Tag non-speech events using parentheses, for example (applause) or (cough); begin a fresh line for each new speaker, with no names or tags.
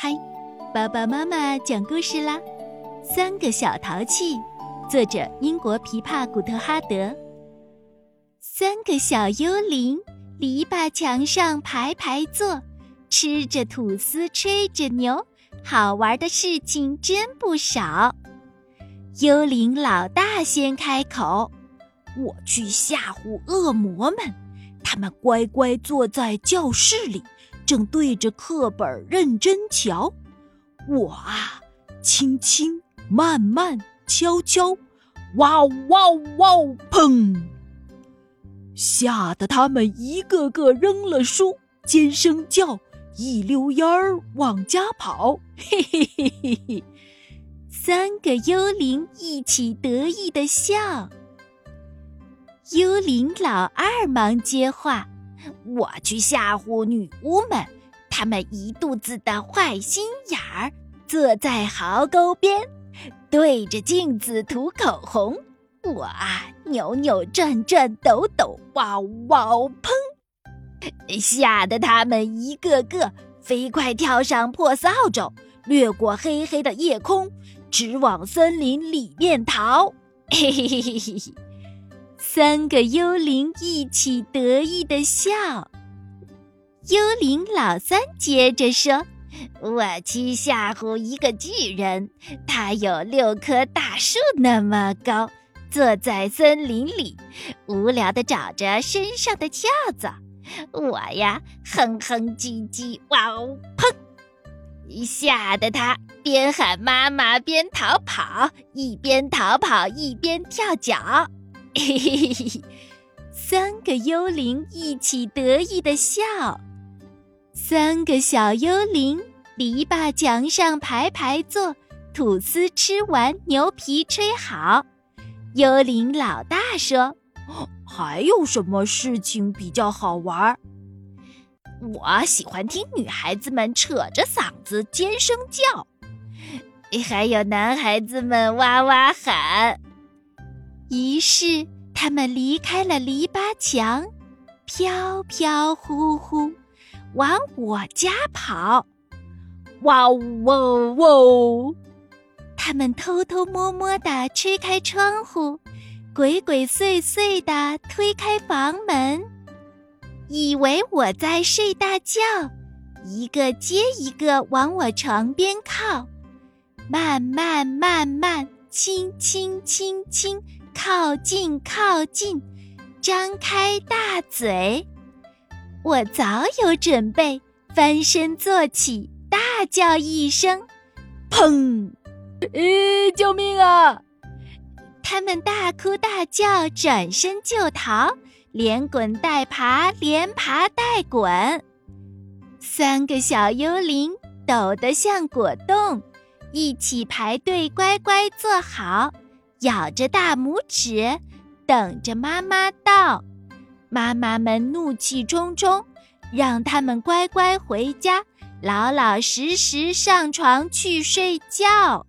嗨，爸爸妈妈讲故事啦！三个小淘气，作者英国琵琶古特哈德。三个小幽灵，篱笆墙上排排坐，吃着吐司，吹着牛，好玩的事情真不少。幽灵老大先开口：“
我去吓唬恶魔们，他们乖乖坐在教室里。”正对着课本认真瞧，我啊，轻轻慢慢悄悄，哇哇哇！砰！吓得他们一个个扔了书，尖声叫，一溜烟儿往家跑。嘿嘿嘿嘿嘿！
三个幽灵一起得意的笑。幽灵老二忙接话。
我去吓唬女巫们，她们一肚子的坏心眼儿，坐在壕沟边，对着镜子涂口红。我啊，扭扭转转，抖抖，哇哇砰！吓得他们一个个飞快跳上破扫帚，掠过黑黑的夜空，直往森林里面逃。嘿嘿嘿嘿嘿。
三个幽灵一起得意的笑。幽灵老三接着说：“
我去吓唬一个巨人，他有六棵大树那么高，坐在森林里，无聊的找着身上的跳蚤。我呀，哼哼唧唧，哇哦砰！吓得他边喊妈妈边逃跑，一边逃跑一边跳脚。”嘿嘿嘿嘿，
三个幽灵一起得意的笑。三个小幽灵篱笆墙上排排坐，吐司吃完，牛皮吹好。幽灵老大说：“ (gasps)
还有什么事情比较好玩？”
我喜欢听女孩子们扯着嗓子尖声叫，还有男孩子们哇哇喊。
于是，他们离开了篱笆墙，飘飘忽忽往我家跑。
哇呜哇呜！
他们偷偷摸摸地吹开窗户，鬼鬼祟祟地推开房门，以为我在睡大觉，一个接一个往我床边靠，慢慢慢慢，轻轻轻轻。靠近，靠近，张开大嘴！我早有准备，翻身坐起，大叫一声：“
砰！”咦，救命啊！
他们大哭大叫，转身就逃，连滚带爬，连爬带滚。三个小幽灵抖得像果冻，一起排队，乖乖坐好。咬着大拇指，等着妈妈到。妈妈们怒气冲冲，让他们乖乖回家，老老实实上床去睡觉。